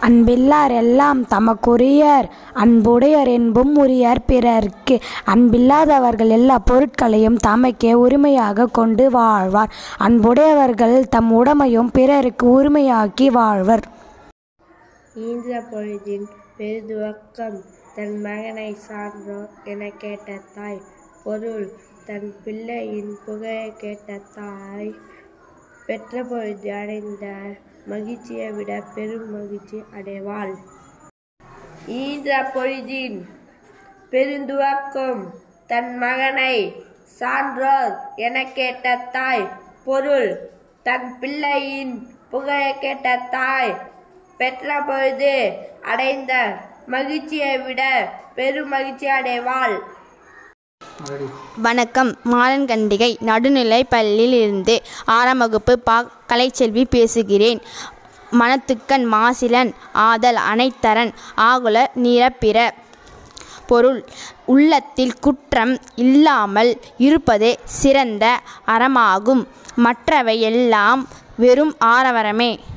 அன்பில்லார் எல்லாம் தமக்குரியர் அன்புடையர் என்பும் உரியர் பிறர்க்கு. அன்பில்லாதவர்கள் எல்லா பொருட்களையும் தமக்கே உரிமையாக கொண்டு வாழ்வார். அன்புடையவர்கள் தம் உடமையும் பிறருக்கு உரிமையாக்கி வாழ்வர். ஈன்ற பொழுதின் பெருதுவக்கம் தன் மகனை சான்றோர் என கேட்ட தாய் பொருள் தன் பிள்ளையின் புகழை கேட்ட தாய் பெற்ற பொழுது அடைந்த மகிழ்ச்சியை விட பெரும் மகிழ்ச்சி அடைவாள். ஈன்ற பொழுதின் பெருந்துவக்கும் தன் மகனை சான்றோர் என கேட்ட தாய் பொருள் தன் பிள்ளையின் புகழை கேட்ட தாய் பெற்ற பொழுது அடைந்த மகிழ்ச்சியை விட பெரும் மகிழ்ச்சி அடைவாள். வணக்கம் வணக்கம். மாலன்கண்டிகை நடுநிலை பள்ளியில் இருந்து ஆறாம் வகுப்பு பா கலைச்செல்வி பேசுகிறேன். மனத்துக்கண் மாசிலன் ஆதல் அனைத்தரன் ஆகுல நிரப்பிற பொருள். உள்ளத்தில் குற்றம் இல்லாமல் இருப்பதே சிறந்த அறமாகும். மற்றவை எல்லாம் வெறும் ஆரவரமே.